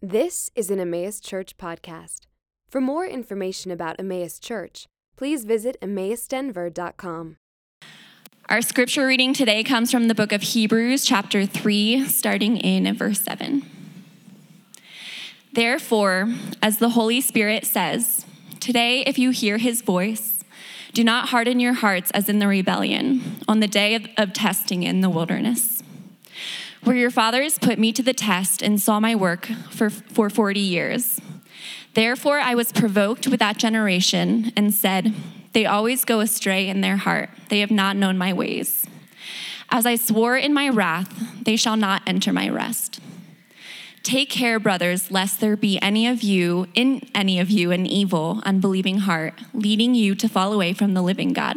This is an Emmaus Church podcast. For more information about Emmaus Church, please visit emmausdenver.com. Our scripture reading today comes from the book of Hebrews, chapter 3, starting in verse 7. Therefore, as the Holy Spirit says, today if you hear his voice, do not harden your hearts as in the rebellion on the day of, of testing in the wilderness, where your fathers put me to the test and saw my work for, for 40 years. Therefore, I was provoked with that generation and said, They always go astray in their heart. They have not known my ways. As I swore in my wrath, they shall not enter my rest. Take care, brothers, lest there be any of you, in any of you, an evil, unbelieving heart, leading you to fall away from the living God.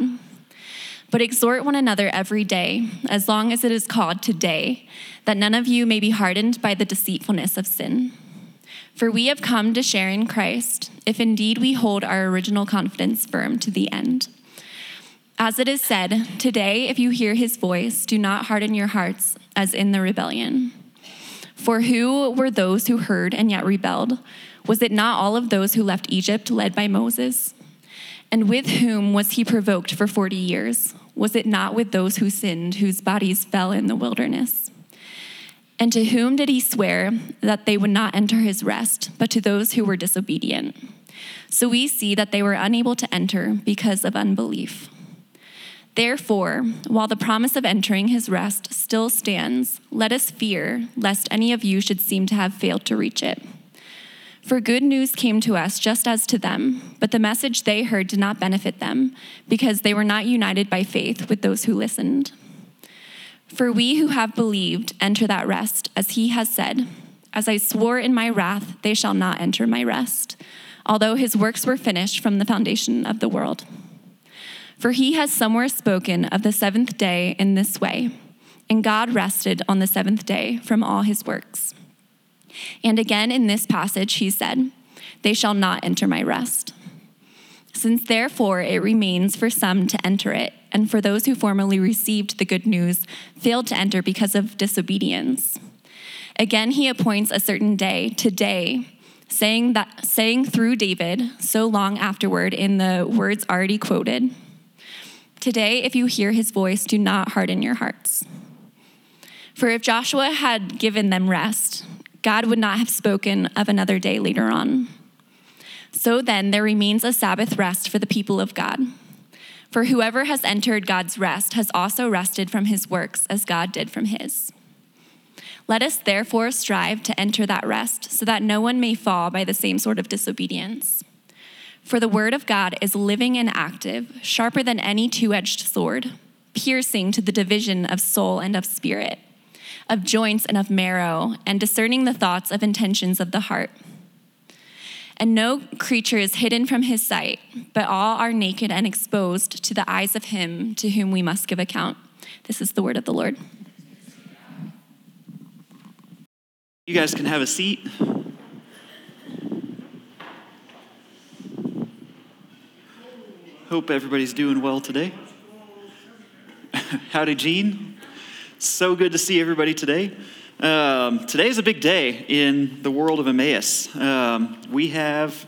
But exhort one another every day, as long as it is called today, that none of you may be hardened by the deceitfulness of sin. For we have come to share in Christ, if indeed we hold our original confidence firm to the end. As it is said, today, if you hear his voice, do not harden your hearts as in the rebellion. For who were those who heard and yet rebelled? Was it not all of those who left Egypt led by Moses? And with whom was he provoked for 40 years? Was it not with those who sinned, whose bodies fell in the wilderness? And to whom did he swear that they would not enter his rest, but to those who were disobedient? So we see that they were unable to enter because of unbelief. Therefore, while the promise of entering his rest still stands, let us fear lest any of you should seem to have failed to reach it. For good news came to us just as to them, but the message they heard did not benefit them, because they were not united by faith with those who listened. For we who have believed enter that rest, as he has said, As I swore in my wrath, they shall not enter my rest, although his works were finished from the foundation of the world. For he has somewhere spoken of the seventh day in this way, and God rested on the seventh day from all his works. And again in this passage, he said, They shall not enter my rest. Since therefore it remains for some to enter it, and for those who formerly received the good news failed to enter because of disobedience. Again, he appoints a certain day, today, saying that saying through David so long afterward in the words already quoted. Today, if you hear his voice, do not harden your hearts. For if Joshua had given them rest, God would not have spoken of another day later on. So then, there remains a Sabbath rest for the people of God. For whoever has entered God's rest has also rested from his works as God did from his. Let us therefore strive to enter that rest so that no one may fall by the same sort of disobedience. For the word of God is living and active, sharper than any two edged sword, piercing to the division of soul and of spirit, of joints and of marrow, and discerning the thoughts of intentions of the heart. And no creature is hidden from his sight, but all are naked and exposed to the eyes of him to whom we must give account. This is the word of the Lord. You guys can have a seat. Hope everybody's doing well today. Howdy, Gene. So good to see everybody today. Um, today is a big day in the world of Emmaus. Um, we have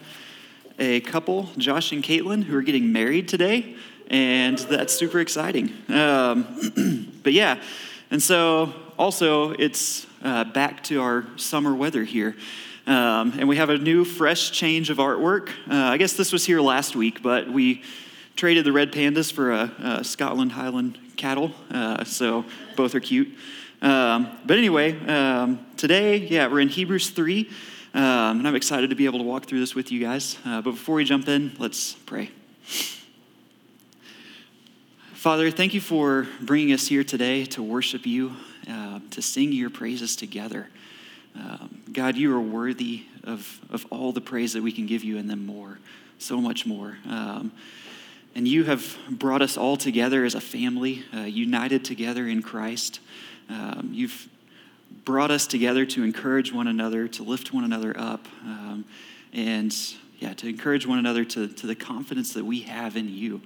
a couple, Josh and Caitlin, who are getting married today, and that's super exciting. Um, but yeah, and so also it's uh, back to our summer weather here. Um, and we have a new, fresh change of artwork. Uh, I guess this was here last week, but we traded the red pandas for a, a Scotland Highland cattle, uh, so both are cute. Um, but anyway, um, today, yeah, we're in Hebrews 3, um, and I'm excited to be able to walk through this with you guys. Uh, but before we jump in, let's pray. Father, thank you for bringing us here today to worship you, uh, to sing your praises together. Um, God, you are worthy of, of all the praise that we can give you and then more, so much more. And you have brought us all together as a family, uh, united together in Christ. Um, you've brought us together to encourage one another, to lift one another up, um, and yeah, to encourage one another to, to the confidence that we have in you.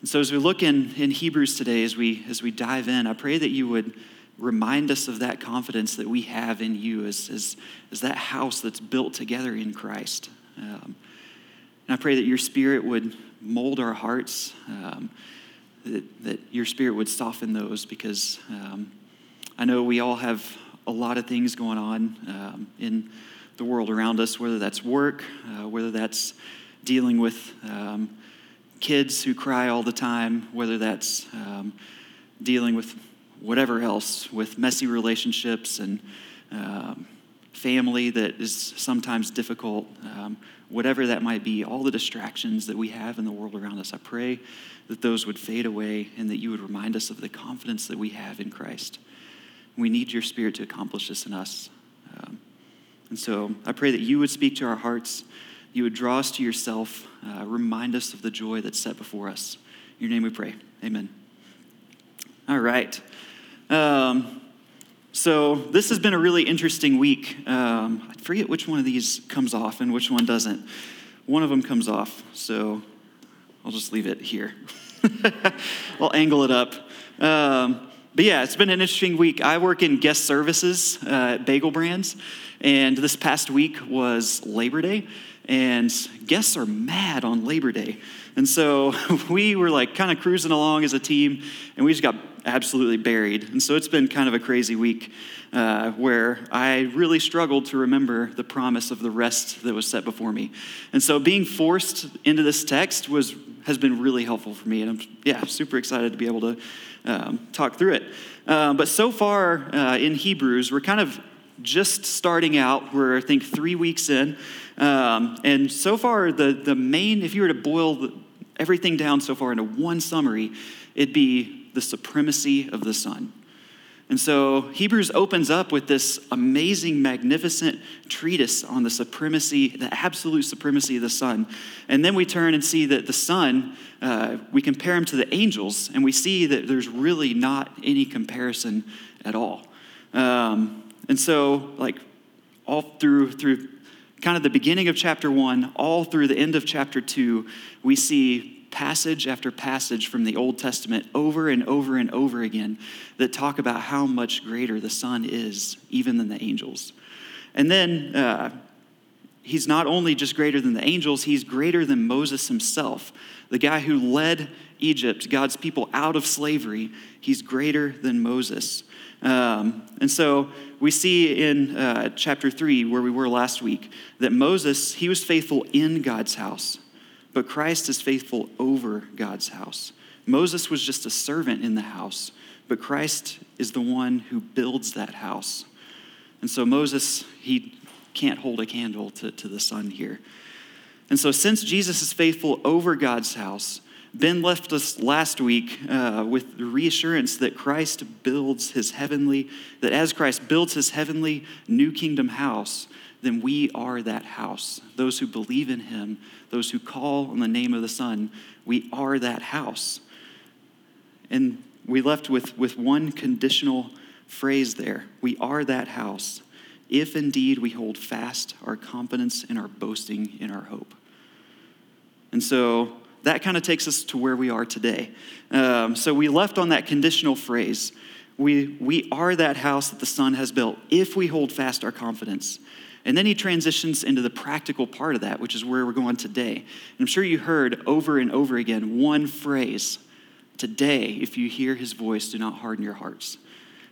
And so as we look in, in Hebrews today, as we, as we dive in, I pray that you would remind us of that confidence that we have in you as, as, as that house that's built together in Christ. Um, and I pray that your spirit would mold our hearts, um, that, that your spirit would soften those because um, I know we all have a lot of things going on um, in the world around us, whether that's work, uh, whether that's dealing with um, kids who cry all the time, whether that's um, dealing with whatever else, with messy relationships and um, family that is sometimes difficult, um, whatever that might be, all the distractions that we have in the world around us, I pray that those would fade away and that you would remind us of the confidence that we have in Christ. We need your spirit to accomplish this in us. Um, and so I pray that you would speak to our hearts, you would draw us to yourself, uh, remind us of the joy that's set before us. In your name we pray. Amen. All right. Um, so this has been a really interesting week. Um, I forget which one of these comes off and which one doesn't. One of them comes off, so I'll just leave it here. I'll angle it up. Um, but yeah, it's been an interesting week. I work in guest services uh, at Bagel Brands, and this past week was Labor Day, and guests are mad on Labor Day. And so we were like kind of cruising along as a team, and we just got absolutely buried. And so it's been kind of a crazy week uh, where I really struggled to remember the promise of the rest that was set before me. And so being forced into this text was has been really helpful for me, and I'm yeah super excited to be able to um, talk through it. Uh, but so far uh, in Hebrews, we're kind of just starting out. We're, I think, three weeks in. Um, and so far, the, the main, if you were to boil the, everything down so far into one summary, it'd be the supremacy of the Son. And so Hebrews opens up with this amazing, magnificent treatise on the supremacy, the absolute supremacy of the Son. And then we turn and see that the Son, uh, we compare him to the angels, and we see that there's really not any comparison at all. Um, and so, like, all through, through kind of the beginning of chapter one, all through the end of chapter two, we see passage after passage from the Old Testament over and over and over again that talk about how much greater the Son is, even than the angels. And then uh, he's not only just greater than the angels, he's greater than Moses himself, the guy who led Egypt, God's people, out of slavery. He's greater than Moses. Um, and so we see in uh, chapter 3, where we were last week, that Moses, he was faithful in God's house but Christ is faithful over God's house. Moses was just a servant in the house, but Christ is the one who builds that house. And so Moses, he can't hold a candle to, to the Son here. And so, since Jesus is faithful over God's house, Ben left us last week uh, with the reassurance that Christ builds his heavenly, that as Christ builds his heavenly new kingdom house, then we are that house. Those who believe in him, those who call on the name of the Son, we are that house. And we left with, with one conditional phrase there we are that house, if indeed we hold fast our confidence and our boasting in our hope. And so that kind of takes us to where we are today. Um, so we left on that conditional phrase. We, we are that house that the Son has built if we hold fast our confidence. And then he transitions into the practical part of that, which is where we're going today. And I'm sure you heard over and over again one phrase Today, if you hear his voice, do not harden your hearts.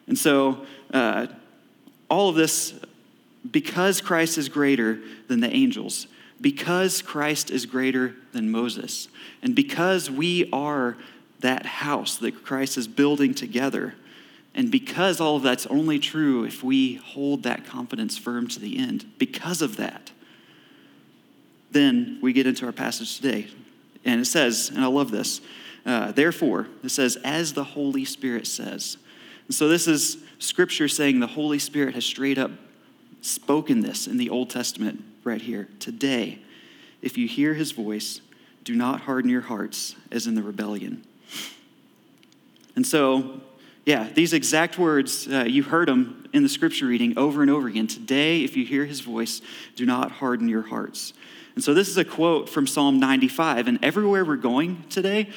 And so, uh, all of this, because Christ is greater than the angels, because Christ is greater than Moses, and because we are that house that Christ is building together, and because all of that's only true if we hold that confidence firm to the end, because of that, then we get into our passage today. And it says, and I love this, uh, therefore, it says, as the Holy Spirit says. And so this is scripture saying the Holy Spirit has straight up spoken this in the Old Testament right here. Today, if you hear his voice, do not harden your hearts as in the rebellion. And so yeah, these exact words, uh, you heard them in the scripture reading over and over again. Today, if you hear his voice, do not harden your hearts. And so, this is a quote from Psalm 95. And everywhere we're going today,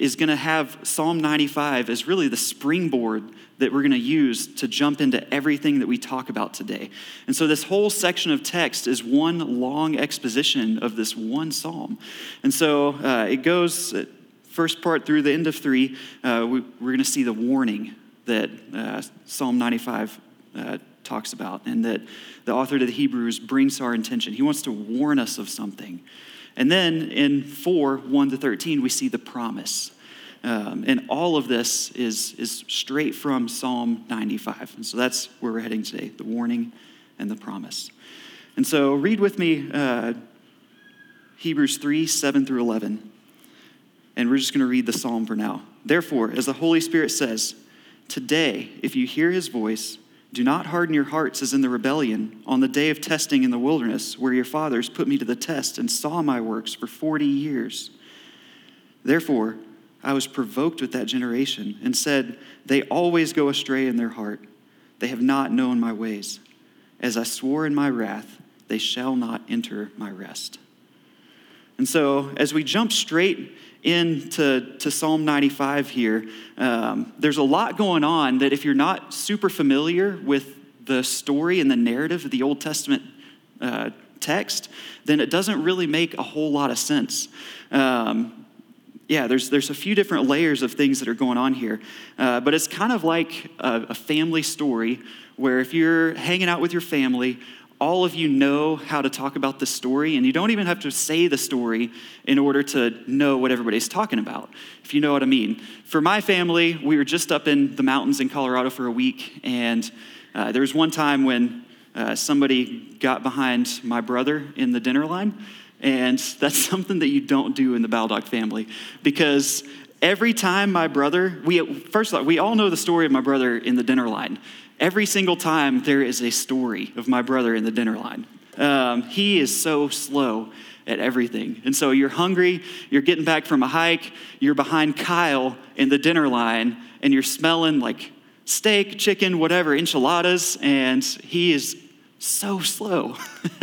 is going to have Psalm 95 as really the springboard that we're going to use to jump into everything that we talk about today. And so, this whole section of text is one long exposition of this one psalm. And so, uh, it goes, uh, first part through the end of three, uh, we, are going to see the warning that uh, Psalm 95 uh, talks about and that the author to the Hebrews brings to our attention. He wants to warn us of something. And then in 4, 1 to 13, we see the promise. Um, and all of this is, is straight from Psalm 95. And so that's where we're heading today the warning and the promise. And so read with me uh, Hebrews 3, 7 through 11. And we're just going to read the psalm for now. Therefore, as the Holy Spirit says, today, if you hear his voice, do not harden your hearts as in the rebellion on the day of testing in the wilderness, where your fathers put me to the test and saw my works for 40 years. Therefore, I was provoked with that generation and said, They always go astray in their heart. They have not known my ways. As I swore in my wrath, they shall not enter my rest. And so, as we jump straight into to Psalm 95 here, um, there's a lot going on that if you're not super familiar with the story and the narrative of the Old Testament uh, text, then it doesn't really make a whole lot of sense. Um, yeah, there's, there's a few different layers of things that are going on here. Uh, but it's kind of like a, a family story where if you're hanging out with your family, all of you know how to talk about the story, and you don't even have to say the story in order to know what everybody's talking about, if you know what I mean. For my family, we were just up in the mountains in Colorado for a week, and uh, there was one time when uh, somebody got behind my brother in the dinner line, and that's something that you don't do in the Baldock family because every time my brother, we first of all, we all know the story of my brother in the dinner line. Every single time there is a story of my brother in the dinner line. Um, he is so slow at everything. And so you're hungry, you're getting back from a hike, you're behind Kyle in the dinner line, and you're smelling like steak, chicken, whatever, enchiladas, and he is so slow.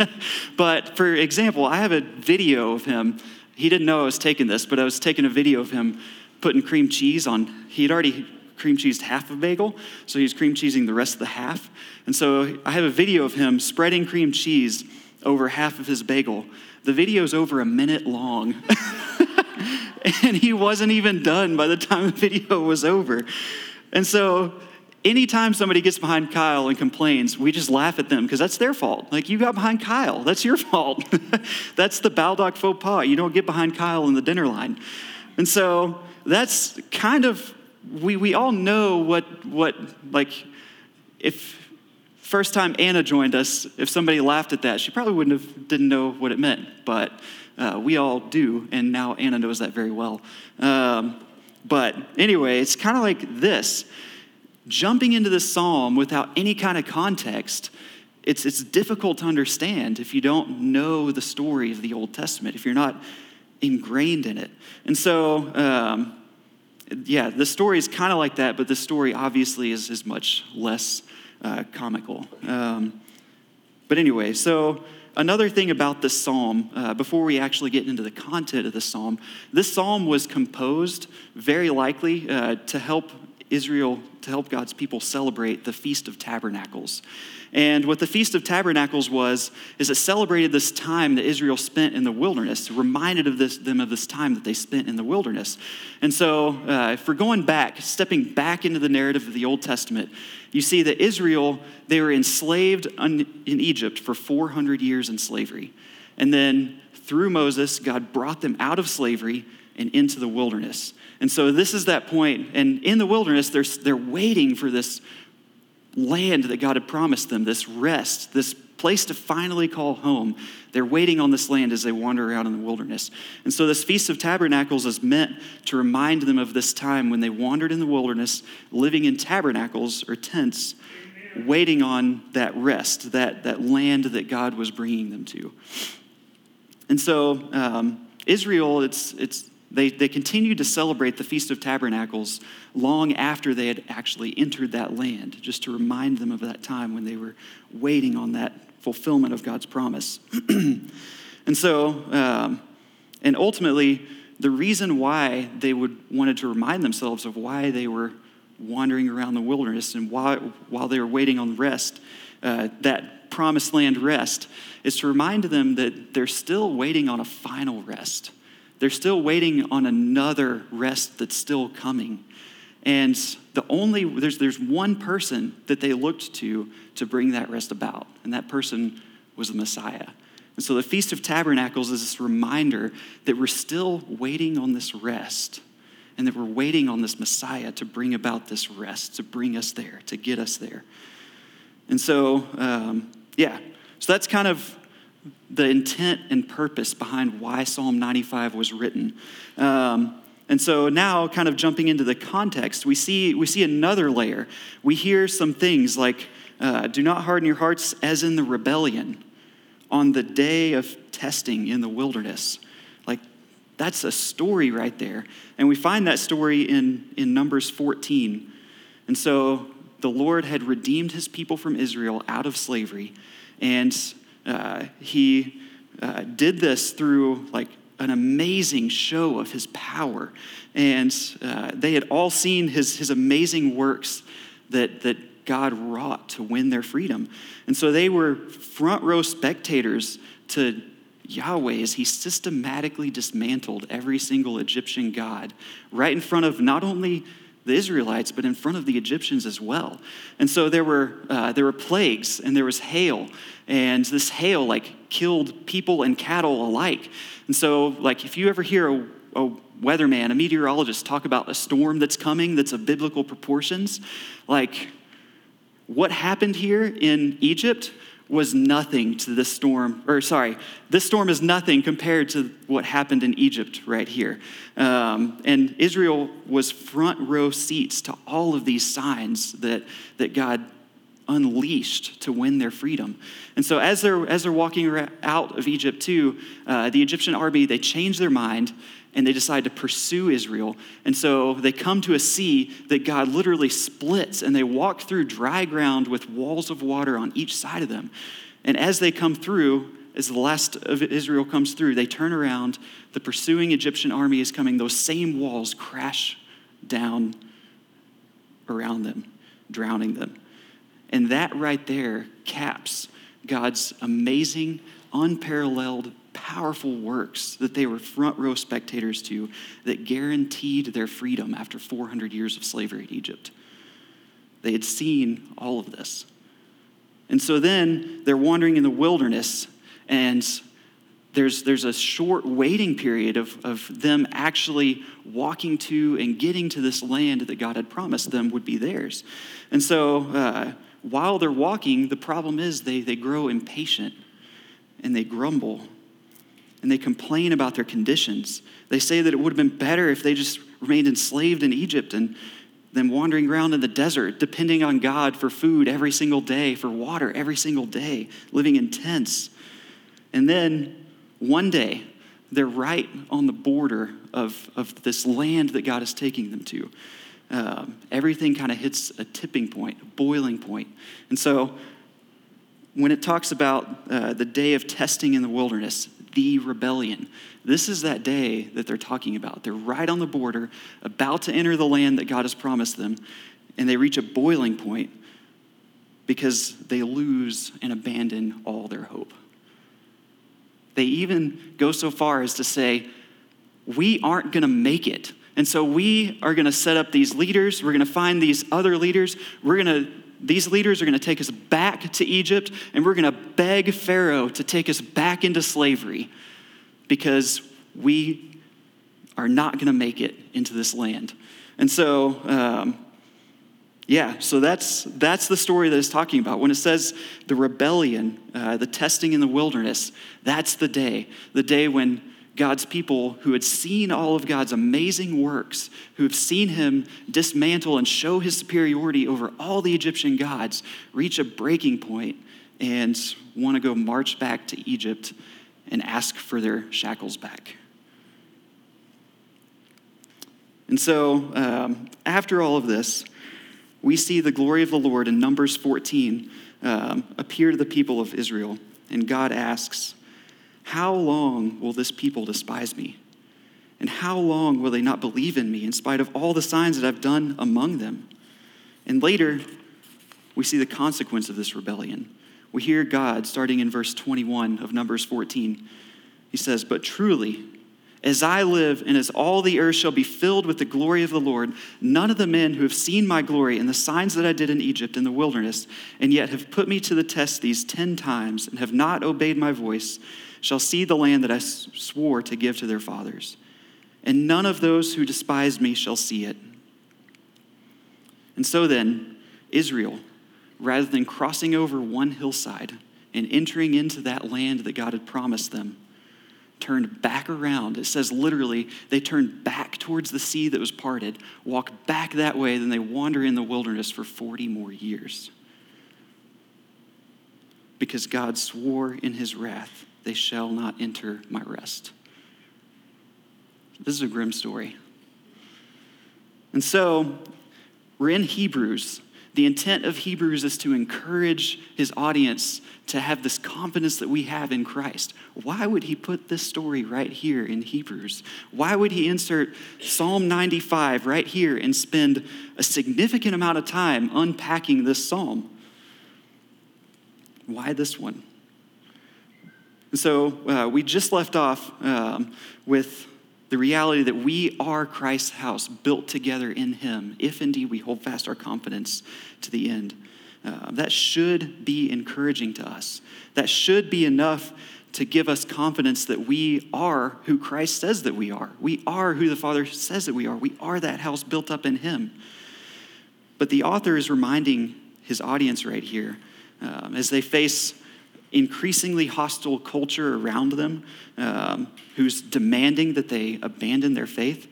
but for example, I have a video of him. He didn't know I was taking this, but I was taking a video of him putting cream cheese on. He had already cream cheesed half a bagel, so he's cream cheesing the rest of the half. And so I have a video of him spreading cream cheese over half of his bagel. The video's over a minute long. and he wasn't even done by the time the video was over. And so anytime somebody gets behind Kyle and complains, we just laugh at them because that's their fault. Like, you got behind Kyle. That's your fault. that's the Baldock faux pas. You don't get behind Kyle in the dinner line. And so that's kind of we, we all know what, what, like, if first time Anna joined us, if somebody laughed at that, she probably wouldn't have, didn't know what it meant, but uh, we all do, and now Anna knows that very well. Um, but anyway, it's kind of like this jumping into the psalm without any kind of context. It's, it's difficult to understand if you don't know the story of the Old Testament, if you're not ingrained in it. And so, um, yeah, the story is kind of like that, but the story obviously is, is much less uh, comical. Um, but anyway, so another thing about this psalm, uh, before we actually get into the content of the psalm, this psalm was composed very likely uh, to help Israel, to help God's people celebrate the Feast of Tabernacles. And what the Feast of Tabernacles was, is it celebrated this time that Israel spent in the wilderness, reminded of this, them of this time that they spent in the wilderness. And so, uh, if we're going back, stepping back into the narrative of the Old Testament, you see that Israel, they were enslaved in Egypt for 400 years in slavery. And then through Moses, God brought them out of slavery and into the wilderness. And so this is that point. And in the wilderness, they're, they're waiting for this land that God had promised them, this rest, this place to finally call home. They're waiting on this land as they wander around in the wilderness. And so, this Feast of Tabernacles is meant to remind them of this time when they wandered in the wilderness, living in tabernacles or tents, waiting on that rest, that, that land that God was bringing them to. And so, um, Israel, it's, it's they, they continued to celebrate the Feast of Tabernacles long after they had actually entered that land, just to remind them of that time when they were waiting on that fulfillment of God's promise. and so, um, and ultimately, the reason why they would wanted to remind themselves of why they were wandering around the wilderness and why, while they were waiting on rest, uh, that promised land rest, is to remind them that they're still waiting on a final rest. They're still waiting on another rest that's still coming. And the only, there's, there's one person that they looked to to bring that rest about, and that person was the Messiah. And so the Feast of Tabernacles is this reminder that we're still waiting on this rest and that we're waiting on this Messiah to bring about this rest, to bring us there, to get us there. And so, um, yeah, so that's kind of the intent and purpose behind why Psalm 95 was written. Um, and so now, kind of jumping into the context, we see, we see another layer. We hear some things like, uh, do not harden your hearts as in the rebellion on the day of testing in the wilderness. Like, that's a story right there. And we find that story in, in Numbers 14. And so the Lord had redeemed his people from Israel out of slavery. And uh, he uh, did this through like an amazing show of his power. And uh, they had all seen his, his amazing works that, that God wrought to win their freedom. And so they were front row spectators to Yahweh as he systematically dismantled every single Egyptian god right in front of not only the Israelites, but in front of the Egyptians as well. And so there were, uh, there were plagues and there was hail, and this hail like killed people and cattle alike. And so, like, if you ever hear a, a weatherman, a meteorologist talk about a storm that's coming that's of biblical proportions, like what happened here in Egypt was nothing to this storm, or sorry, this storm is nothing compared to what happened in Egypt right here. Um, and Israel was front row seats to all of these signs that, that God unleashed to win their freedom. And so as they're, as they're walking out of Egypt too, uh, the Egyptian army, they change their mind and they decide to pursue Israel. And so they come to a sea that God literally splits, and they walk through dry ground with walls of water on each side of them. And as they come through, as the last of Israel comes through, they turn around. The pursuing Egyptian army is coming. Those same walls crash down around them, drowning them. And that right there caps God's amazing, unparalleled powerful works that they were front row spectators to that guaranteed their freedom after 400 years of slavery in Egypt. They had seen all of this. And so then they're wandering in the wilderness, and there's, there's a short waiting period of, of them actually walking to and getting to this land that God had promised them would be theirs. And so uh, while they're walking, the problem is they, they grow impatient and they grumble and they complain about their conditions. They say that it would have been better if they just remained enslaved in Egypt and then wandering around in the desert, depending on God for food every single day, for water every single day, living in tents. And then one day, they're right on the border of, of this land that God is taking them to. Um, everything kind of hits a tipping point, a boiling point. And so, when it talks about uh, the day of testing in the wilderness, the rebellion. This is that day that they're talking about. They're right on the border, about to enter the land that God has promised them, and they reach a boiling point because they lose and abandon all their hope. They even go so far as to say, We aren't going to make it. And so we are going to set up these leaders. We're going to find these other leaders. We're going to these leaders are going to take us back to Egypt and we're going to beg Pharaoh to take us back into slavery because we are not going to make it into this land. And so, um, yeah, so that's, that's the story that it's talking about. When it says the rebellion, uh, the testing in the wilderness, that's the day. The day when God's people who had seen all of God's amazing works, who have seen him dismantle and show his superiority over all the Egyptian gods, reach a breaking point and want to go march back to Egypt and ask for their shackles back. And so, um, after all of this, we see the glory of the Lord in Numbers 14 um, appear to the people of Israel. And God asks, how long will this people despise me? And how long will they not believe in me in spite of all the signs that I've done among them? And later, we see the consequence of this rebellion. We hear God, starting in verse 21 of Numbers 14, he says, But truly, as I live, and as all the earth shall be filled with the glory of the Lord, none of the men who have seen my glory and the signs that I did in Egypt in the wilderness, and yet have put me to the test these ten times and have not obeyed my voice, shall see the land that I swore to give to their fathers. And none of those who despise me shall see it. And so then, Israel, rather than crossing over one hillside and entering into that land that God had promised them, turned back around. It says literally, they turned back towards the sea that was parted, walked back that way, then they wander in the wilderness for 40 more years. Because God swore in his wrath, they shall not enter my rest. This is a grim story. And so, we're in Hebrews, the intent of Hebrews is to encourage his audience to have this confidence that we have in Christ. Why would he put this story right here in Hebrews? Why would he insert Psalm 95 right here and spend a significant amount of time unpacking this psalm? Why this one? So uh, we just left off um, with the reality that we are Christ's house, built together in Him, if indeed we hold fast our confidence to the end. Uh, that should be encouraging to us. That should be enough to give us confidence that we are who Christ says that we are. We are who the Father says that we are. We are that house built up in Him. But the author is reminding his audience right here um, as they face increasingly hostile culture around them um, who's demanding that they abandon their faith,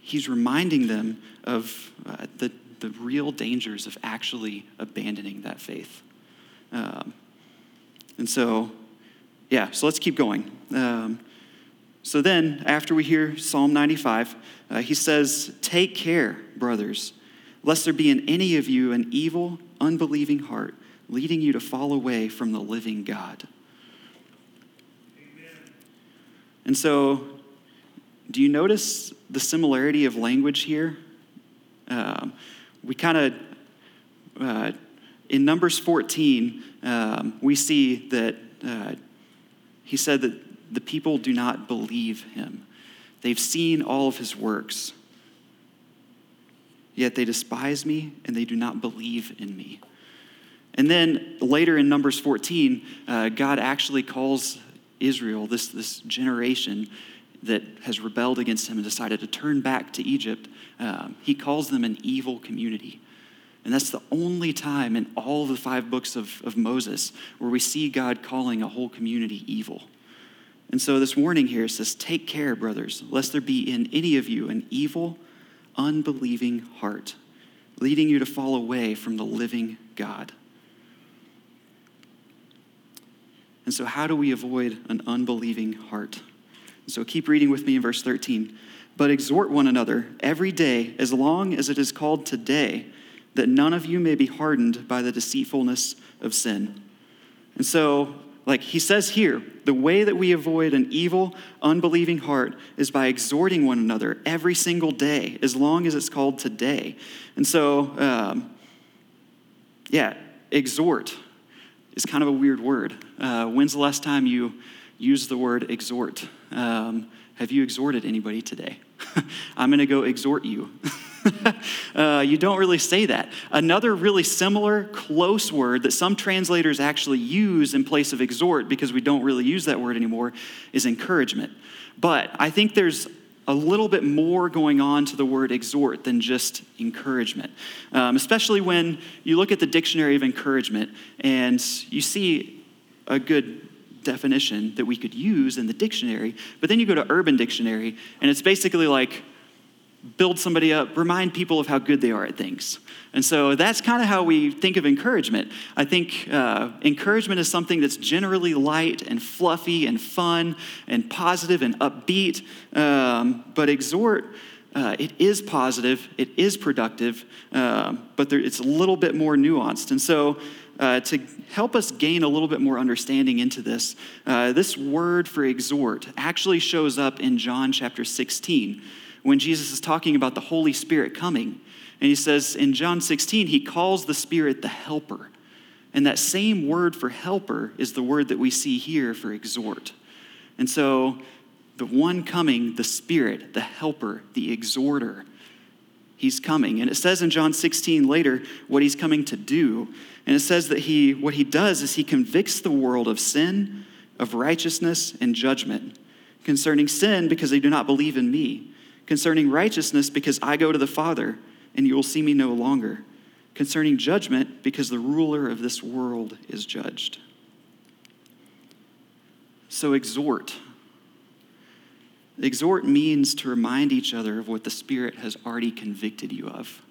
he's reminding them of uh, the, the real dangers of actually abandoning that faith. Um, and so, yeah, so let's keep going. Um, so then, after we hear Psalm 95, uh, he says, Take care, brothers, lest there be in any of you an evil, unbelieving heart leading you to fall away from the living God. Amen. And so, do you notice the similarity of language here? Um, we kind of, uh, in Numbers 14, um, we see that uh, he said that the people do not believe him. They've seen all of his works, yet they despise me and they do not believe in me. And then later in Numbers 14, uh, God actually calls Israel, this, this generation that has rebelled against him and decided to turn back to Egypt, um, he calls them an evil community. And that's the only time in all the five books of, of Moses where we see God calling a whole community evil. And so this warning here says, Take care, brothers, lest there be in any of you an evil, unbelieving heart, leading you to fall away from the living God. And so, how do we avoid an unbelieving heart? So, keep reading with me in verse 13. But exhort one another every day, as long as it is called today, that none of you may be hardened by the deceitfulness of sin. And so, like he says here, the way that we avoid an evil, unbelieving heart is by exhorting one another every single day, as long as it's called today. And so, um, yeah, exhort is kind of a weird word. Uh, when's the last time you used the word exhort? Um, have you exhorted anybody today? I'm going to go exhort you. uh, you don't really say that. Another really similar, close word that some translators actually use in place of exhort, because we don't really use that word anymore, is encouragement. But I think there's a little bit more going on to the word exhort than just encouragement, um, especially when you look at the dictionary of encouragement and you see a good definition that we could use in the dictionary, but then you go to Urban Dictionary and it's basically like build somebody up, remind people of how good they are at things. And so that's kind of how we think of encouragement. I think uh, encouragement is something that's generally light and fluffy and fun and positive and upbeat. Um, but exhort, uh, it is positive, it is productive, uh, but there, it's a little bit more nuanced. And so uh, to help us gain a little bit more understanding into this, uh, this word for exhort actually shows up in John chapter 16 when Jesus is talking about the Holy Spirit coming. And he says in John 16, he calls the Spirit the helper. And that same word for helper is the word that we see here for exhort. And so the one coming, the Spirit, the helper, the exhorter, he's coming. And it says in John 16 later what he's coming to do. And it says that he what he does is he convicts the world of sin, of righteousness, and judgment. Concerning sin, because they do not believe in me. Concerning righteousness, because I go to the Father, and you will see me no longer. Concerning judgment, because the ruler of this world is judged. So exhort. Exhort means to remind each other of what the Spirit has already convicted you of,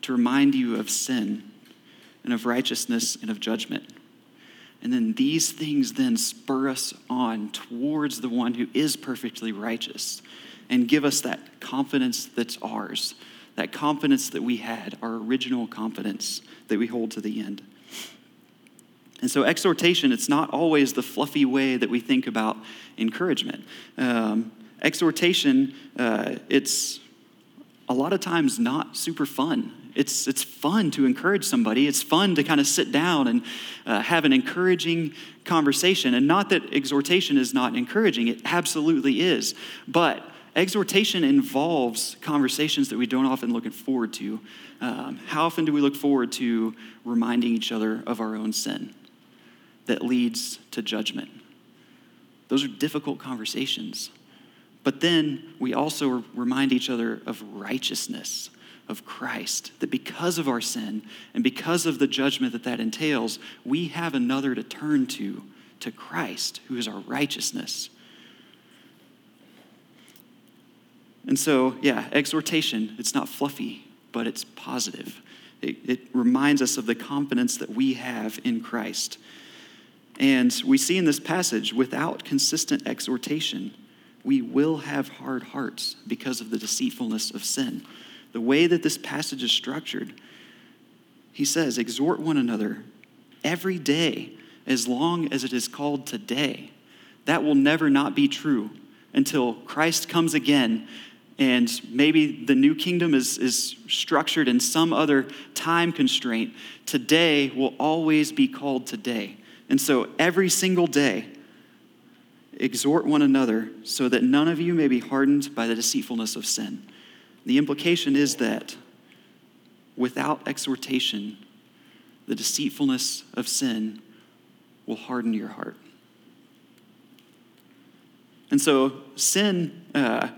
to remind you of sin and of righteousness and of judgment. And then these things then spur us on towards the one who is perfectly righteous and give us that confidence that's ours, that confidence that we had, our original confidence that we hold to the end. And so, exhortation, it's not always the fluffy way that we think about encouragement. Um, exhortation, uh, it's a lot of times not super fun. It's, it's fun to encourage somebody. It's fun to kind of sit down and uh, have an encouraging conversation. And not that exhortation is not encouraging, it absolutely is. But exhortation involves conversations that we don't often look forward to. Um, how often do we look forward to reminding each other of our own sin? that leads to judgment. Those are difficult conversations. But then we also remind each other of righteousness, of Christ, that because of our sin and because of the judgment that that entails, we have another to turn to, to Christ, who is our righteousness. And so, yeah, exhortation, it's not fluffy, but it's positive. It, it reminds us of the confidence that we have in Christ. And we see in this passage, without consistent exhortation, we will have hard hearts because of the deceitfulness of sin. The way that this passage is structured, he says, exhort one another every day as long as it is called today. That will never not be true until Christ comes again and maybe the new kingdom is, is structured in some other time constraint. Today will always be called today. And so every single day, exhort one another so that none of you may be hardened by the deceitfulness of sin. The implication is that without exhortation, the deceitfulness of sin will harden your heart. And so sin uh,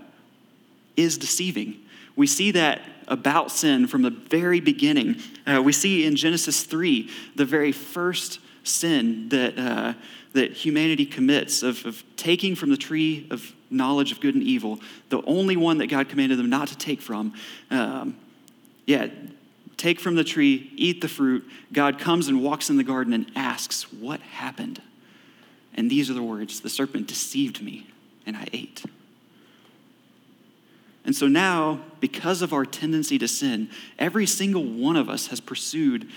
is deceiving. We see that about sin from the very beginning. Uh, we see in Genesis 3, the very first sin that, uh, that humanity commits of, of taking from the tree of knowledge of good and evil, the only one that God commanded them not to take from. Um, yeah, take from the tree, eat the fruit. God comes and walks in the garden and asks, What happened? And these are the words The serpent deceived me, and I ate. And so now, because of our tendency to sin, every single one of us has pursued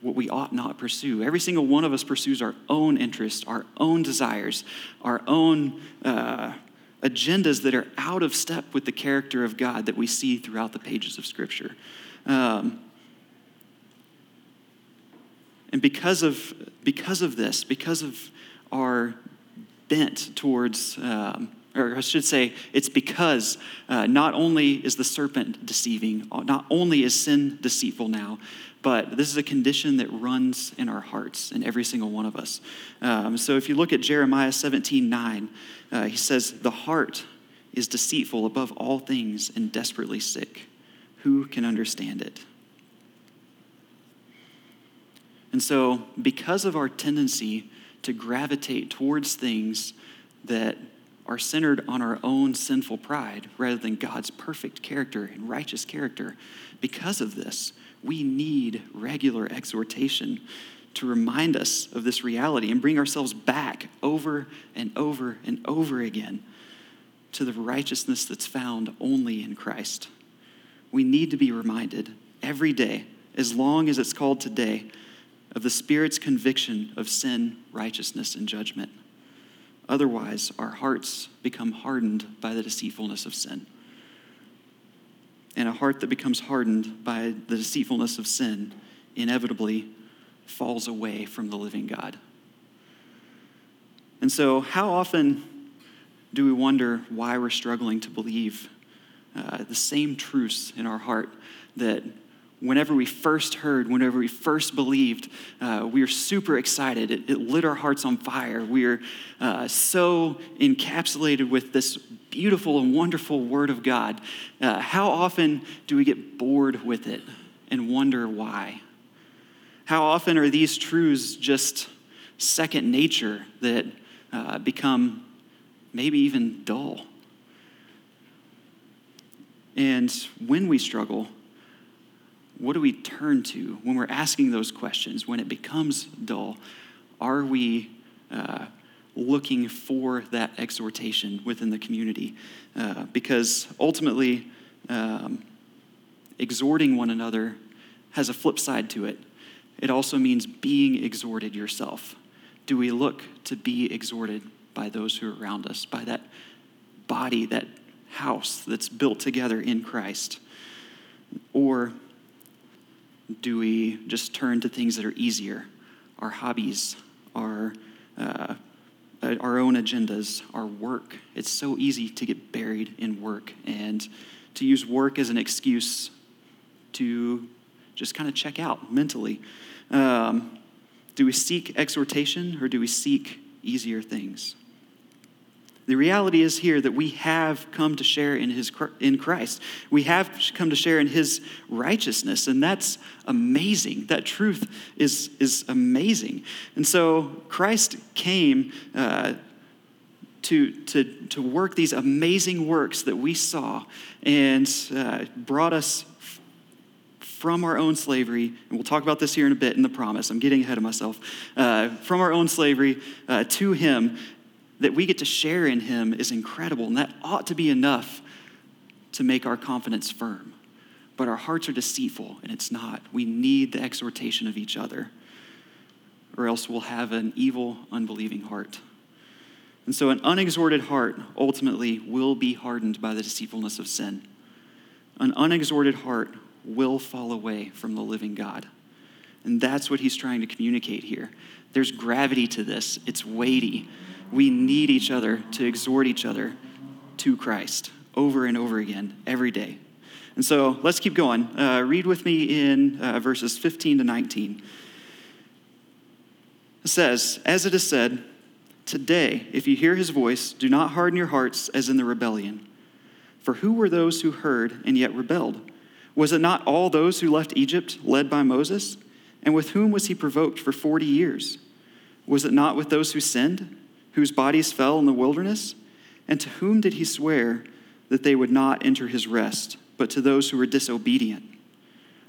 what we ought not pursue. Every single one of us pursues our own interests, our own desires, our own uh, agendas that are out of step with the character of God that we see throughout the pages of Scripture. Um, and because of, because of this, because of our bent towards, um, or I should say, it's because uh, not only is the serpent deceiving, not only is sin deceitful now, but this is a condition that runs in our hearts, in every single one of us. Um, so if you look at Jeremiah 17 9, uh, he says, The heart is deceitful above all things and desperately sick. Who can understand it? And so, because of our tendency to gravitate towards things that are centered on our own sinful pride rather than God's perfect character and righteous character, because of this, we need regular exhortation to remind us of this reality and bring ourselves back over and over and over again to the righteousness that's found only in Christ. We need to be reminded every day, as long as it's called today, of the Spirit's conviction of sin, righteousness, and judgment. Otherwise, our hearts become hardened by the deceitfulness of sin. And a heart that becomes hardened by the deceitfulness of sin inevitably falls away from the living God. And so, how often do we wonder why we're struggling to believe uh, the same truths in our heart that whenever we first heard, whenever we first believed, uh, we were super excited. It, it, lit our hearts on fire. We are uh, so encapsulated with this beautiful and wonderful Word of God. Uh, how often do we get bored with it and wonder why? How often are these truths just second nature that uh, become maybe even dull? And when we struggle, what do we turn to when we're asking those questions? When it becomes dull, are we uh, looking for that exhortation within the community? Uh, because ultimately, um, exhorting one another has a flip side to it. It also means being exhorted yourself. Do we look to be exhorted by those who are around us, by that body, that house that's built together in Christ? Or do we just turn to things that are easier? Our hobbies, our, uh, our own agendas, our work. It's so easy to get buried in work and to use work as an excuse to just kind of check out mentally. Um, do we seek exhortation or do we seek easier things? The reality is here that we have come to share in, his, in Christ. We have come to share in his righteousness, and that's amazing. That truth is, is amazing. And so Christ came uh, to, to, to work these amazing works that we saw and uh, brought us from our own slavery, and we'll talk about this here in a bit in the promise. I'm getting ahead of myself. Uh, from our own slavery uh, to Him, that we get to share in him is incredible, and that ought to be enough to make our confidence firm. But our hearts are deceitful, and it's not. We need the exhortation of each other, or else we'll have an evil, unbelieving heart. And so, an unexhorted heart ultimately will be hardened by the deceitfulness of sin. An unexhorted heart will fall away from the living God. And that's what he's trying to communicate here. There's gravity to this, it's weighty we need each other to exhort each other to Christ over and over again every day. And so let's keep going. Uh, read with me in uh, verses 15 to 19. It says, As it is said, Today, if you hear his voice, do not harden your hearts as in the rebellion. For who were those who heard and yet rebelled? Was it not all those who left Egypt led by Moses? And with whom was he provoked for 40 years? Was it not with those who sinned? Whose bodies fell in the wilderness? And to whom did he swear that they would not enter his rest, but to those who were disobedient?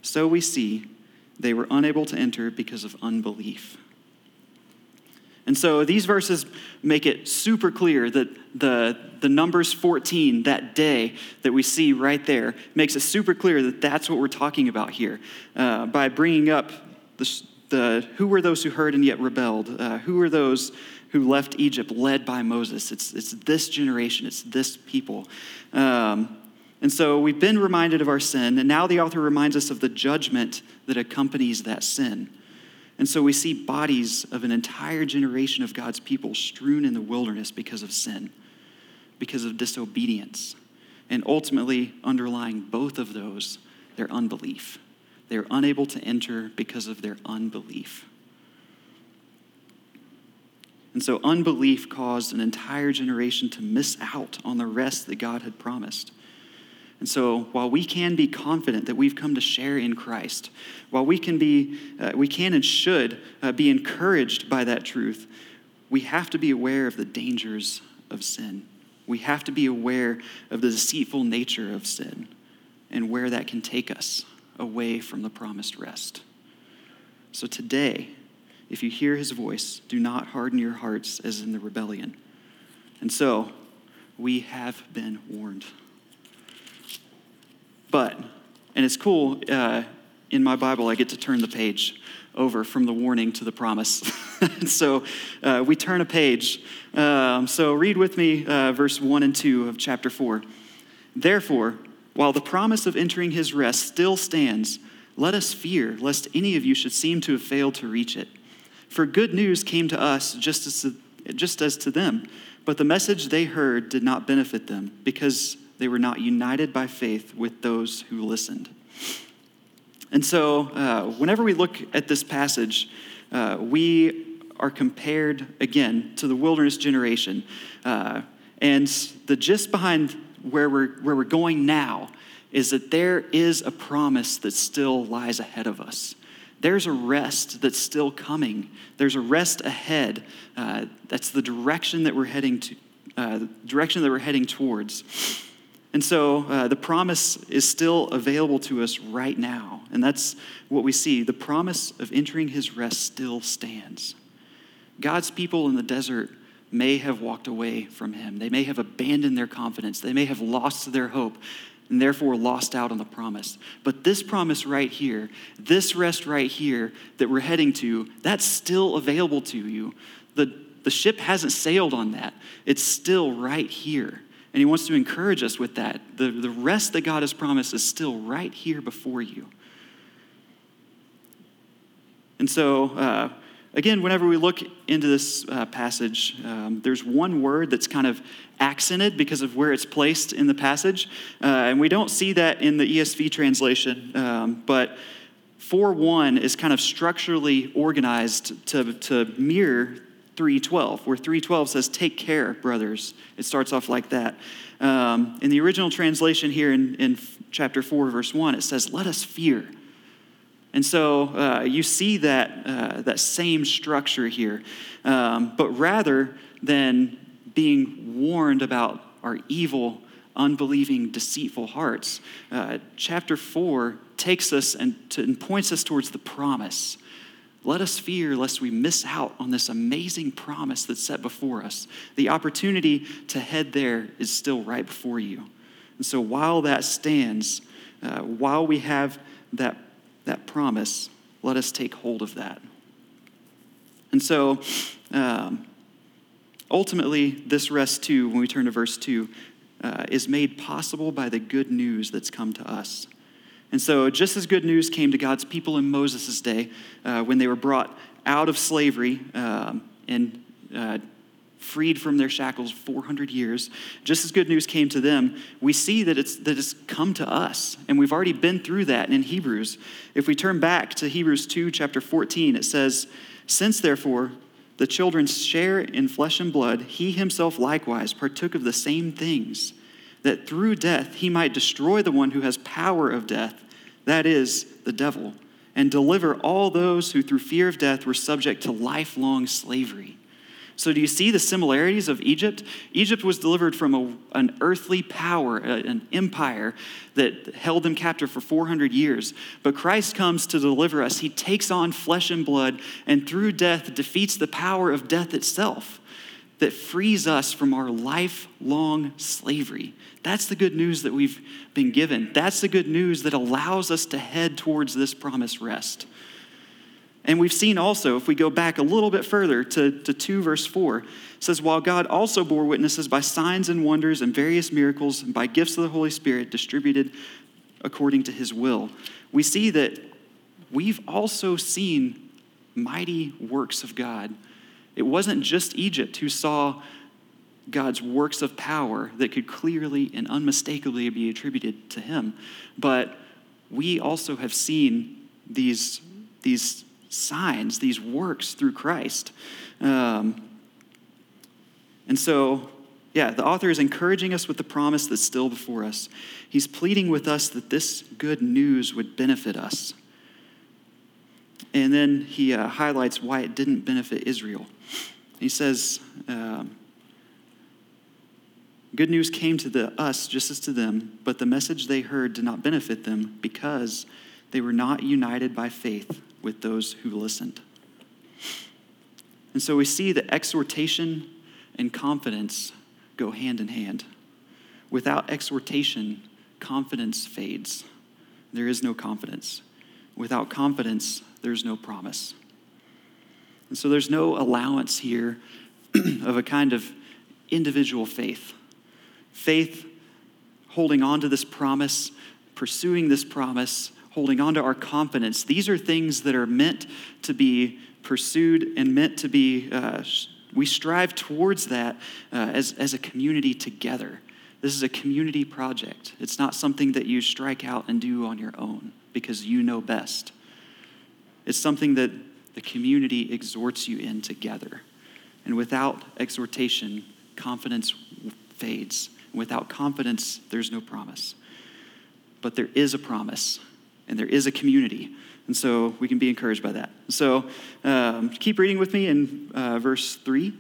So we see they were unable to enter because of unbelief. And so these verses make it super clear that the, the Numbers 14, that day that we see right there, makes it super clear that that's what we're talking about here uh, by bringing up the, the, who were those who heard and yet rebelled? Uh, who were those who left Egypt led by Moses. It's, it's this generation, it's this people. Um, and so we've been reminded of our sin, and now the author reminds us of the judgment that accompanies that sin. And so we see bodies of an entire generation of God's people strewn in the wilderness because of sin, because of disobedience. And ultimately, underlying both of those, their unbelief. They're unable to enter because of their unbelief. And so unbelief caused an entire generation to miss out on the rest that God had promised. And so, while we can be confident that we've come to share in Christ, while we can be, uh, we can and should uh, be encouraged by that truth, we have to be aware of the dangers of sin. We have to be aware of the deceitful nature of sin and where that can take us away from the promised rest. So today, if you hear his voice, do not harden your hearts as in the rebellion. And so, we have been warned. But, and it's cool, uh, in my Bible, I get to turn the page over from the warning to the promise. so uh, we turn a page. Um, so read with me uh, verse 1 and 2 of chapter 4. Therefore, while the promise of entering his rest still stands, let us fear lest any of you should seem to have failed to reach it. For good news came to us just as to, just as to them, but the message they heard did not benefit them because they were not united by faith with those who listened. And so, uh, whenever we look at this passage, uh, we are compared again to the wilderness generation. Uh, and the gist behind where we're, where we're going now is that there is a promise that still lies ahead of us. There's a rest that's still coming. There's a rest ahead. Uh, that's the direction that we're heading to, uh, direction that we're heading towards. And so uh, the promise is still available to us right now. And that's what we see. The promise of entering his rest still stands. God's people in the desert may have walked away from him. They may have abandoned their confidence. They may have lost their hope and therefore lost out on the promise. But this promise right here, this rest right here that we're heading to, that's still available to you. The, the ship hasn't sailed on that, it's still right here. And he wants to encourage us with that. The, the rest that God has promised is still right here before you. And so, uh, again, whenever we look into this uh, passage, um, there's one word that's kind of accented because of where it's placed in the passage. Uh, and we don't see that in the ESV translation, um, but 4 1 is kind of structurally organized to, to mirror 312, where 312 says, Take care, brothers. It starts off like that. Um, in the original translation here in, in chapter 4, verse 1, it says, Let us fear. And so uh, you see that, uh, that same structure here. Um, but rather than being warned about our evil, unbelieving, deceitful hearts, uh, chapter 4 takes us and, to, and points us towards the promise let us fear lest we miss out on this amazing promise that's set before us. The opportunity to head there is still right before you. And so while that stands, uh, while we have that, that promise, let us take hold of that. And so um, ultimately, this rest too, when we turn to verse 2, uh, is made possible by the good news that's come to us. And so, just as good news came to God's people in Moses' day uh, when they were brought out of slavery um, and uh, freed from their shackles 400 years, just as good news came to them, we see that it's, that it's come to us. And we've already been through that in Hebrews. If we turn back to Hebrews 2, chapter 14, it says, Since therefore the children share in flesh and blood, he himself likewise partook of the same things that through death he might destroy the one who has power of death, that is, the devil, and deliver all those who through fear of death were subject to lifelong slavery. So, do you see the similarities of Egypt? Egypt was delivered from a, an earthly power, an empire that held them captive for 400 years. But Christ comes to deliver us. He takes on flesh and blood, and through death defeats the power of death itself that frees us from our lifelong slavery. That's the good news that we've been given. That's the good news that allows us to head towards this promised rest. And we've seen also, if we go back a little bit further to, to 2 verse 4, says, While God also bore witnesses by signs and wonders and various miracles and by gifts of the Holy Spirit distributed according to his will, we see that we've also seen mighty works of God. It wasn't just Egypt who saw God's works of power that could clearly and unmistakably be attributed to him, but we also have seen these, these signs, these works through Christ. Um, and so, yeah, the author is encouraging us with the promise that's still before us. He's pleading with us that this good news would benefit us. And then he uh, highlights why it didn't benefit Israel. He says, um, Good news came to the, us just as to them, but the message they heard did not benefit them because they were not united by faith with those who listened. And so we see that exhortation and confidence go hand in hand. Without exhortation, confidence fades. There is no confidence. Without confidence, there's no promise. And so there's no allowance here of a kind of individual faith. Faith holding on to this promise, pursuing this promise, holding on to our confidence. These are things that are meant to be pursued and meant to be, uh, we strive towards that uh, as, as a community together. This is a community project. It's not something that you strike out and do on your own because you know best. It's something that the community exhorts you in together. And without exhortation, confidence fades. Without confidence, there's no promise. But there is a promise, and there is a community. And so we can be encouraged by that. So um, keep reading with me in uh, verse 3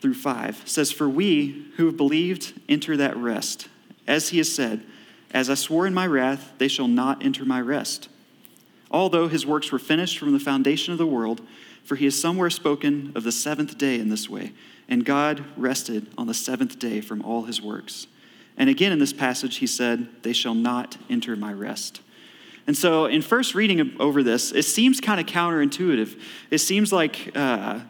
through 5. It says, For we who have believed enter that rest. As he has said, As I swore in my wrath, they shall not enter my rest. Although his works were finished from the foundation of the world, for he has somewhere spoken of the seventh day in this way, and God rested on the seventh day from all his works. And again in this passage, he said, They shall not enter my rest. And so, in first reading over this, it seems kind of counterintuitive. It seems like, uh,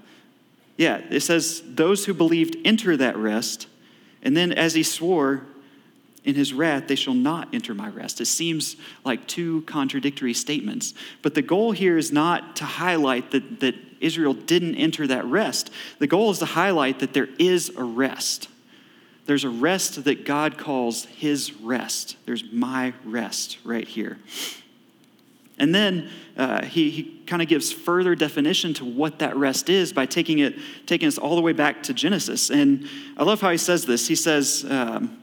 yeah, it says, Those who believed enter that rest. And then, as he swore in his wrath, they shall not enter my rest. It seems like two contradictory statements. But the goal here is not to highlight that, that Israel didn't enter that rest. The goal is to highlight that there is a rest. There's a rest that God calls his rest. There's my rest right here. And then uh, he, he kind of gives further definition to what that rest is by taking it, taking us all the way back to Genesis. And I love how he says this. He says, um,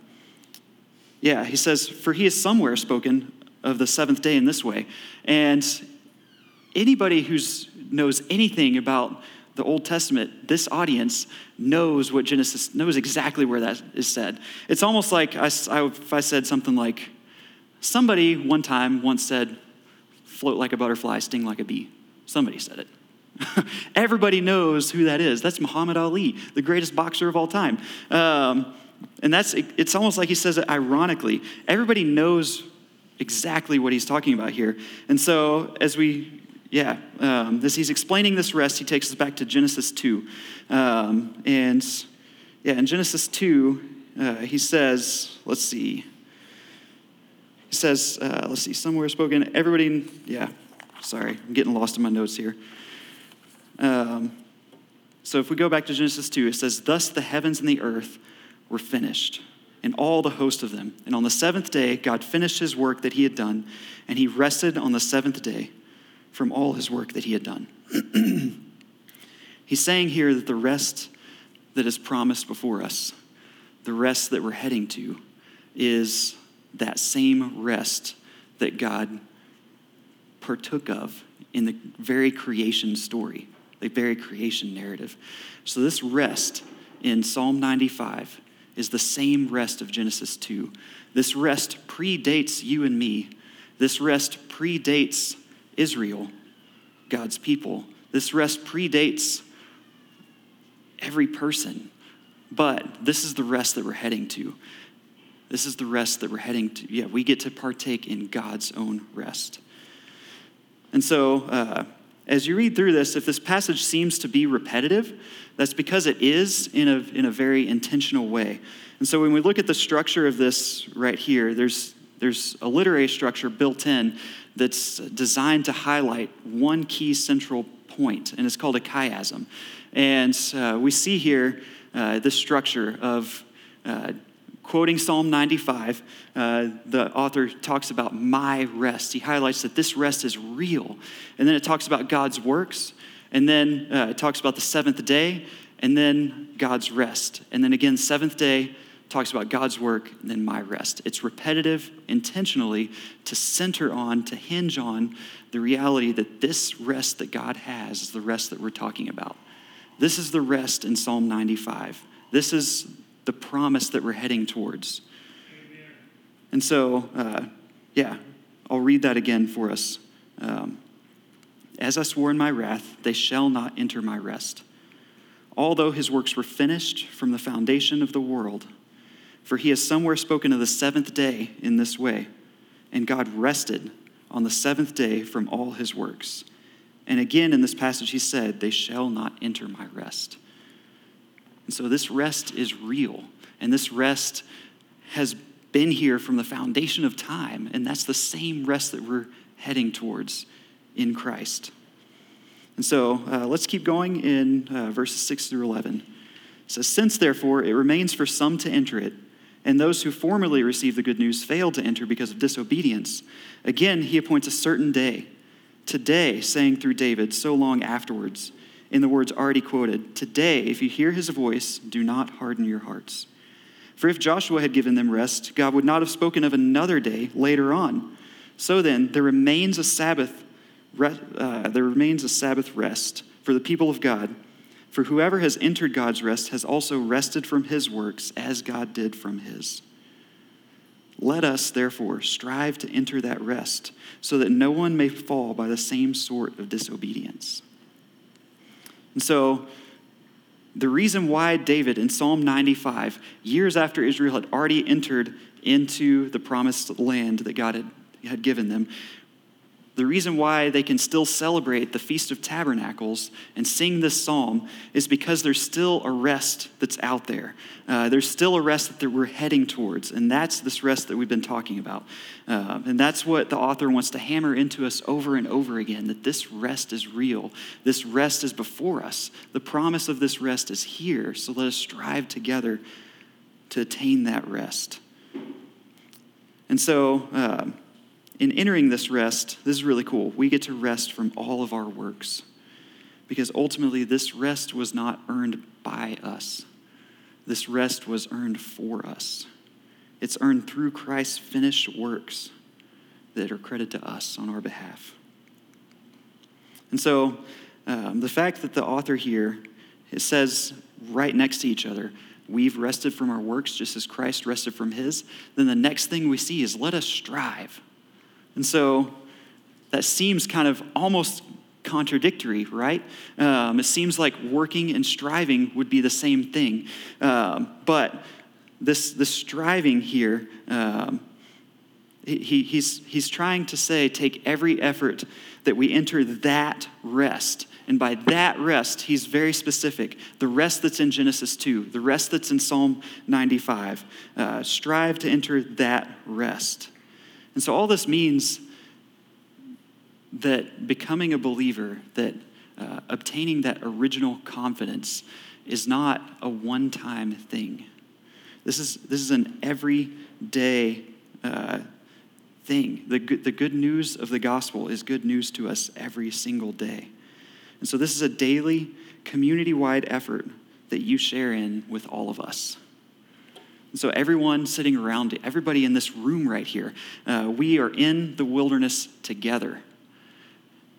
yeah, he says, for he is somewhere spoken of the seventh day in this way. And anybody who knows anything about the Old Testament, this audience knows what Genesis knows exactly where that is said. It's almost like I, I, if I said something like, somebody one time once said, float like a butterfly, sting like a bee. Somebody said it. Everybody knows who that is. That's Muhammad Ali, the greatest boxer of all time. Um, and that's it's almost like he says it ironically. Everybody knows exactly what he's talking about here. And so as we yeah, um, as he's explaining this rest, he takes us back to Genesis 2. Um, and yeah, in Genesis 2, uh, he says, let's see, says, uh, let's see, somewhere spoken, everybody, yeah, sorry, I'm getting lost in my notes here. Um, so if we go back to Genesis 2, it says, Thus the heavens and the earth were finished, and all the host of them. And on the seventh day, God finished his work that he had done, and he rested on the seventh day from all his work that he had done. He's saying here that the rest that is promised before us, the rest that we're heading to, is that same rest that God partook of in the very creation story, the very creation narrative. So, this rest in Psalm 95 is the same rest of Genesis 2. This rest predates you and me. This rest predates Israel, God's people. This rest predates every person. But this is the rest that we're heading to. This is the rest that we're heading to. Yeah, we get to partake in God's own rest. And so, uh, as you read through this, if this passage seems to be repetitive, that's because it is in a, in a very intentional way. And so, when we look at the structure of this right here, there's, there's a literary structure built in that's designed to highlight one key central point, and it's called a chiasm. And uh, we see here uh, this structure of uh, quoting Psalm 95, uh, the author talks about my rest. He highlights that this rest is real. And then it talks about God's works. And then uh, it talks about the seventh day. And then God's rest. And then again, seventh day talks about God's work and then my rest. It's repetitive intentionally to center on, to hinge on the reality that this rest that God has is the rest that we're talking about. This is the rest in Psalm 95. This is the promise that we're heading towards. And so, uh, yeah, I'll read that again for us. Um, As I swore in my wrath, they shall not enter my rest. Although his works were finished from the foundation of the world, for he has somewhere spoken of the seventh day in this way, and God rested on the seventh day from all his works. And again in this passage, he said, They shall not enter my rest. And so this rest is real, and this rest has been here from the foundation of time, and that's the same rest that we're heading towards in Christ. And so uh, let's keep going in uh, verses 6 through 11. It says, Since therefore it remains for some to enter it, and those who formerly received the good news failed to enter because of disobedience, again he appoints a certain day, today, saying through David so long afterwards, in the words already quoted, Today, if you hear his voice, do not harden your hearts. For if Joshua had given them rest, God would not have spoken of another day later on. So then, there remains a Sabbath, uh, there remains a Sabbath rest for the people of God for whoever has entered God's rest has also rested from his works as God did from his. Let us, therefore, strive to enter that rest so that no one may fall by the same sort of disobedience. And so, the reason why David in Psalm 95, years after Israel had already entered into the promised land that God had, had given them, the reason why they can still celebrate the Feast of Tabernacles and sing this psalm is because there's still a rest that's out there. Uh, there's still a rest that we're heading towards, and that's this rest that we've been talking about. Uh, and that's what the author wants to hammer into us over and over again that this rest is real. This rest is before us. The promise of this rest is here, so let us strive together to attain that rest. And so, uh, in entering this rest, this is really cool. We get to rest from all of our works because ultimately this rest was not earned by us. This rest was earned for us. It's earned through Christ's finished works that are credited to us on our behalf. And so, um, the fact that the author here it says right next to each other, we've rested from our works just as Christ rested from his, then the next thing we see is let us strive. And so that seems kind of almost contradictory, right? Um, it seems like working and striving would be the same thing. Um, but this, this striving here, um, he, he's, he's trying to say take every effort that we enter that rest. And by that rest, he's very specific. The rest that's in Genesis 2, the rest that's in Psalm 95. Uh, strive to enter that rest. And so all this means that becoming a believer, that uh, obtaining that original confidence is not a one time thing. This is, this is an everyday uh, thing. The the good news of the gospel is good news to us every single day. And so, this is a daily, community wide effort that you share in with all of us. So, everyone sitting around, everybody in this room right here, uh, we are in the wilderness together.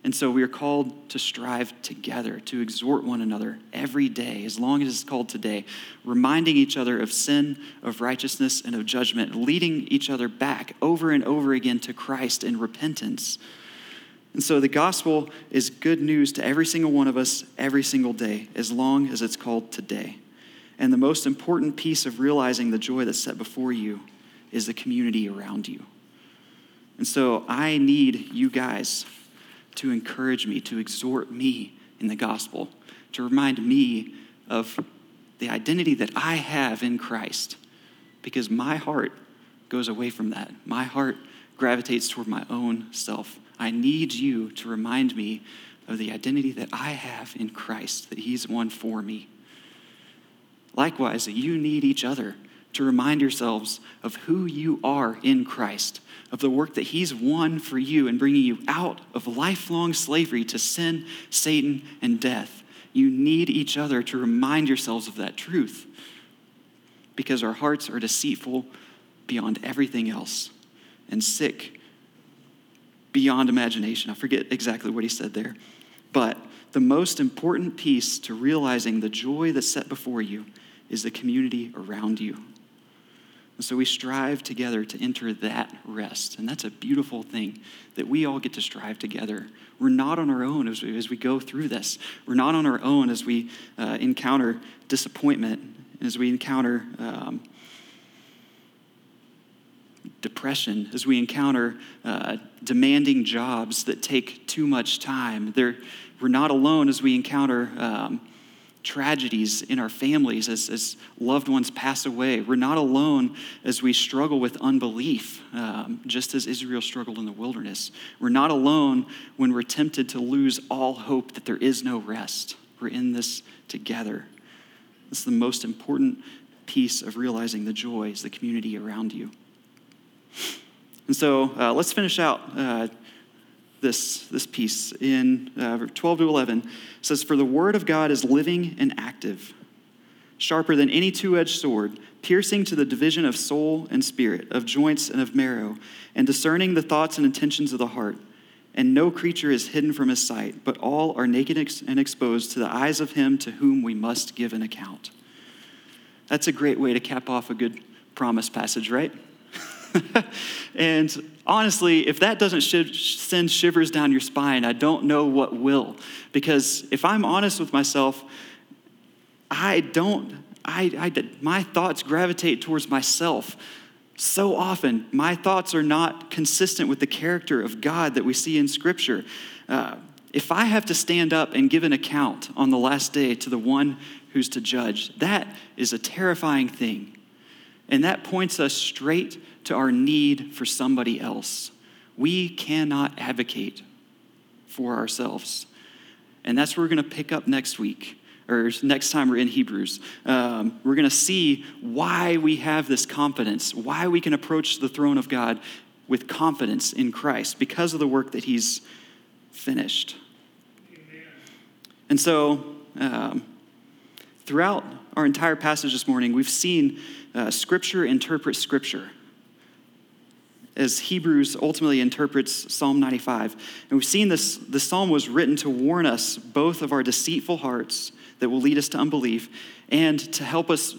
And so we are called to strive together, to exhort one another every day, as long as it's called today, reminding each other of sin, of righteousness, and of judgment, leading each other back over and over again to Christ in repentance. And so the gospel is good news to every single one of us every single day, as long as it's called today. And the most important piece of realizing the joy that's set before you is the community around you. And so I need you guys to encourage me, to exhort me in the gospel, to remind me of the identity that I have in Christ, because my heart goes away from that. My heart gravitates toward my own self. I need you to remind me of the identity that I have in Christ, that He's won for me. Likewise, you need each other to remind yourselves of who you are in Christ, of the work that He's won for you in bringing you out of lifelong slavery to sin, Satan, and death. You need each other to remind yourselves of that truth because our hearts are deceitful beyond everything else and sick beyond imagination. I forget exactly what he said there. But the most important piece to realizing the joy that's set before you is the community around you. And so we strive together to enter that rest. And that's a beautiful thing that we all get to strive together. We're not on our own as we, as we go through this. We're not on our own as we uh, encounter disappointment, as we encounter um, depression, as we encounter uh, demanding jobs that take too much time. They're, we're not alone as we encounter um, tragedies in our families as, as loved ones pass away. We're not alone as we struggle with unbelief, um, just as Israel struggled in the wilderness. We're not alone when we're tempted to lose all hope that there is no rest. We're in this together. Is the most important piece of realizing the joy is the community around you. And so uh, let's finish out uh, this, this piece in uh, 12 to 11. It says, For the word of God is living and active, sharper than any two edged sword, piercing to the division of soul and spirit, of joints and of marrow, and discerning the thoughts and intentions of the heart. And no creature is hidden from his sight, but all are naked and exposed to the eyes of him to whom we must give an account. That's a great way to cap off a good promise passage, right? and honestly, if that doesn't sh- send shivers down your spine, I don't know what will. Because if I'm honest with myself, I don't, I, I, my thoughts gravitate towards myself. So often, my thoughts are not consistent with the character of God that we see in Scripture. Uh, if I have to stand up and give an account on the last day to the one who's to judge, that is a terrifying thing. And that points us straight to our need for somebody else. We cannot advocate for ourselves. And that's where we're going to pick up next week, or next time we're in Hebrews. Um, we're going to see why we have this confidence, why we can approach the throne of God with confidence in Christ because of the work that He's finished. Amen. And so, um, throughout our entire passage this morning, we've seen uh, Scripture interprets Scripture as Hebrews ultimately interprets Psalm 95. And we've seen this, the psalm was written to warn us both of our deceitful hearts that will lead us to unbelief and to help us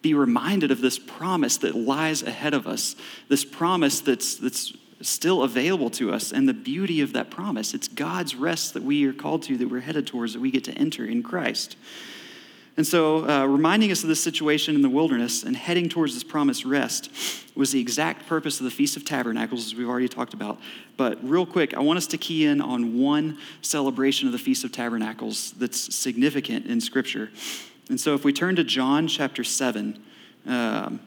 be reminded of this promise that lies ahead of us, this promise that's, that's still available to us, and the beauty of that promise. It's God's rest that we are called to, that we're headed towards, that we get to enter in Christ. And so, uh, reminding us of this situation in the wilderness and heading towards this promised rest was the exact purpose of the Feast of Tabernacles, as we've already talked about. But, real quick, I want us to key in on one celebration of the Feast of Tabernacles that's significant in Scripture. And so, if we turn to John chapter 7, um,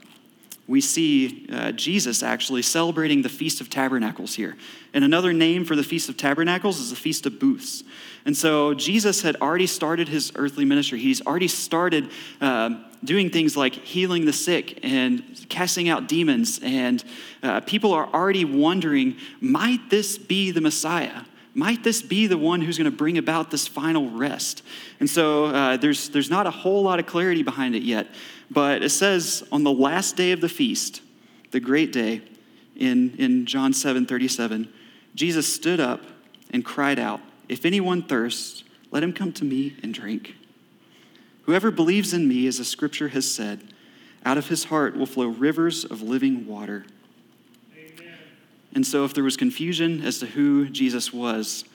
we see uh, Jesus actually celebrating the Feast of Tabernacles here. And another name for the Feast of Tabernacles is the Feast of Booths. And so Jesus had already started his earthly ministry. He's already started uh, doing things like healing the sick and casting out demons. And uh, people are already wondering might this be the Messiah? Might this be the one who's going to bring about this final rest? And so uh, there's, there's not a whole lot of clarity behind it yet. But it says on the last day of the feast, the great day, in, in John 7 37, Jesus stood up and cried out, If anyone thirsts, let him come to me and drink. Whoever believes in me, as the scripture has said, out of his heart will flow rivers of living water. Amen. And so, if there was confusion as to who Jesus was,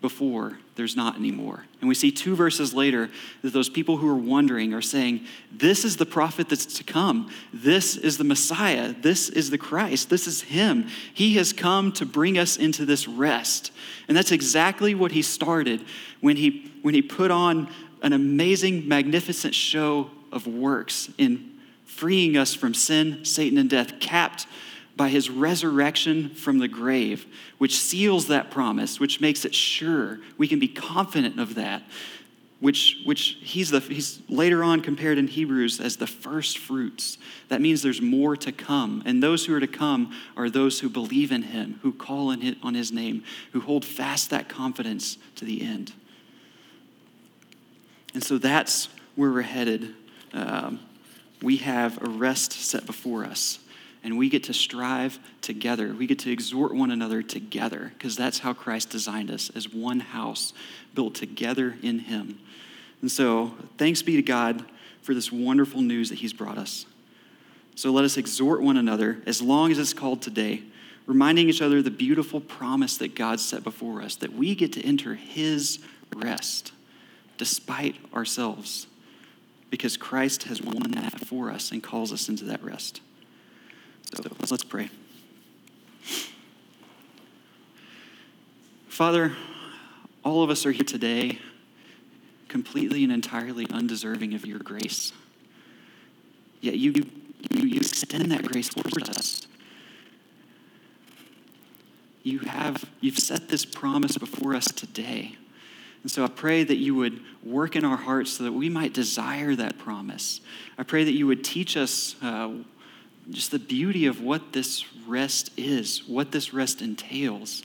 before, there's not anymore. And we see two verses later that those people who are wondering are saying, This is the prophet that's to come. This is the Messiah. This is the Christ. This is Him. He has come to bring us into this rest. And that's exactly what He started when He, when he put on an amazing, magnificent show of works in freeing us from sin, Satan, and death, capped by his resurrection from the grave, which seals that promise, which makes it sure. We can be confident of that, which, which he's, the, he's later on compared in Hebrews as the first fruits. That means there's more to come. And those who are to come are those who believe in him, who call in on his name, who hold fast that confidence to the end. And so that's where we're headed. Um, we have a rest set before us and we get to strive together. We get to exhort one another together because that's how Christ designed us as one house built together in Him. And so, thanks be to God for this wonderful news that He's brought us. So, let us exhort one another as long as it's called today, reminding each other the beautiful promise that God set before us that we get to enter His rest despite ourselves because Christ has won that for us and calls us into that rest. So let's pray. Father, all of us are here today completely and entirely undeserving of your grace. Yet you, you, you extend that grace towards us. You have, you've set this promise before us today. And so I pray that you would work in our hearts so that we might desire that promise. I pray that you would teach us uh, just the beauty of what this rest is, what this rest entails.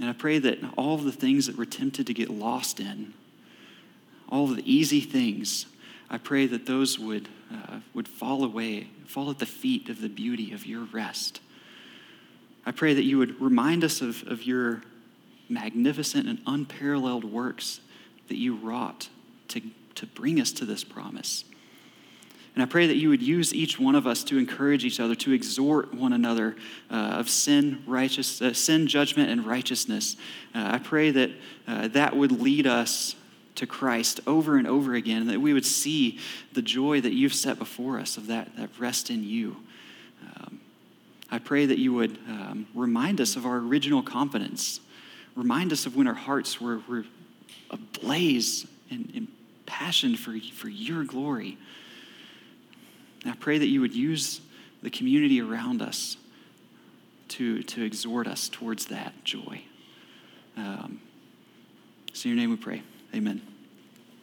And I pray that all of the things that we're tempted to get lost in, all of the easy things, I pray that those would, uh, would fall away, fall at the feet of the beauty of your rest. I pray that you would remind us of, of your magnificent and unparalleled works that you wrought to, to bring us to this promise. And I pray that you would use each one of us to encourage each other, to exhort one another uh, of sin, righteous, uh, sin, judgment, and righteousness. Uh, I pray that uh, that would lead us to Christ over and over again, and that we would see the joy that you've set before us of that, that rest in you. Um, I pray that you would um, remind us of our original confidence. Remind us of when our hearts were, were ablaze and, impassioned for, for your glory. And I pray that you would use the community around us to, to exhort us towards that joy. Um, so, in your name we pray. Amen.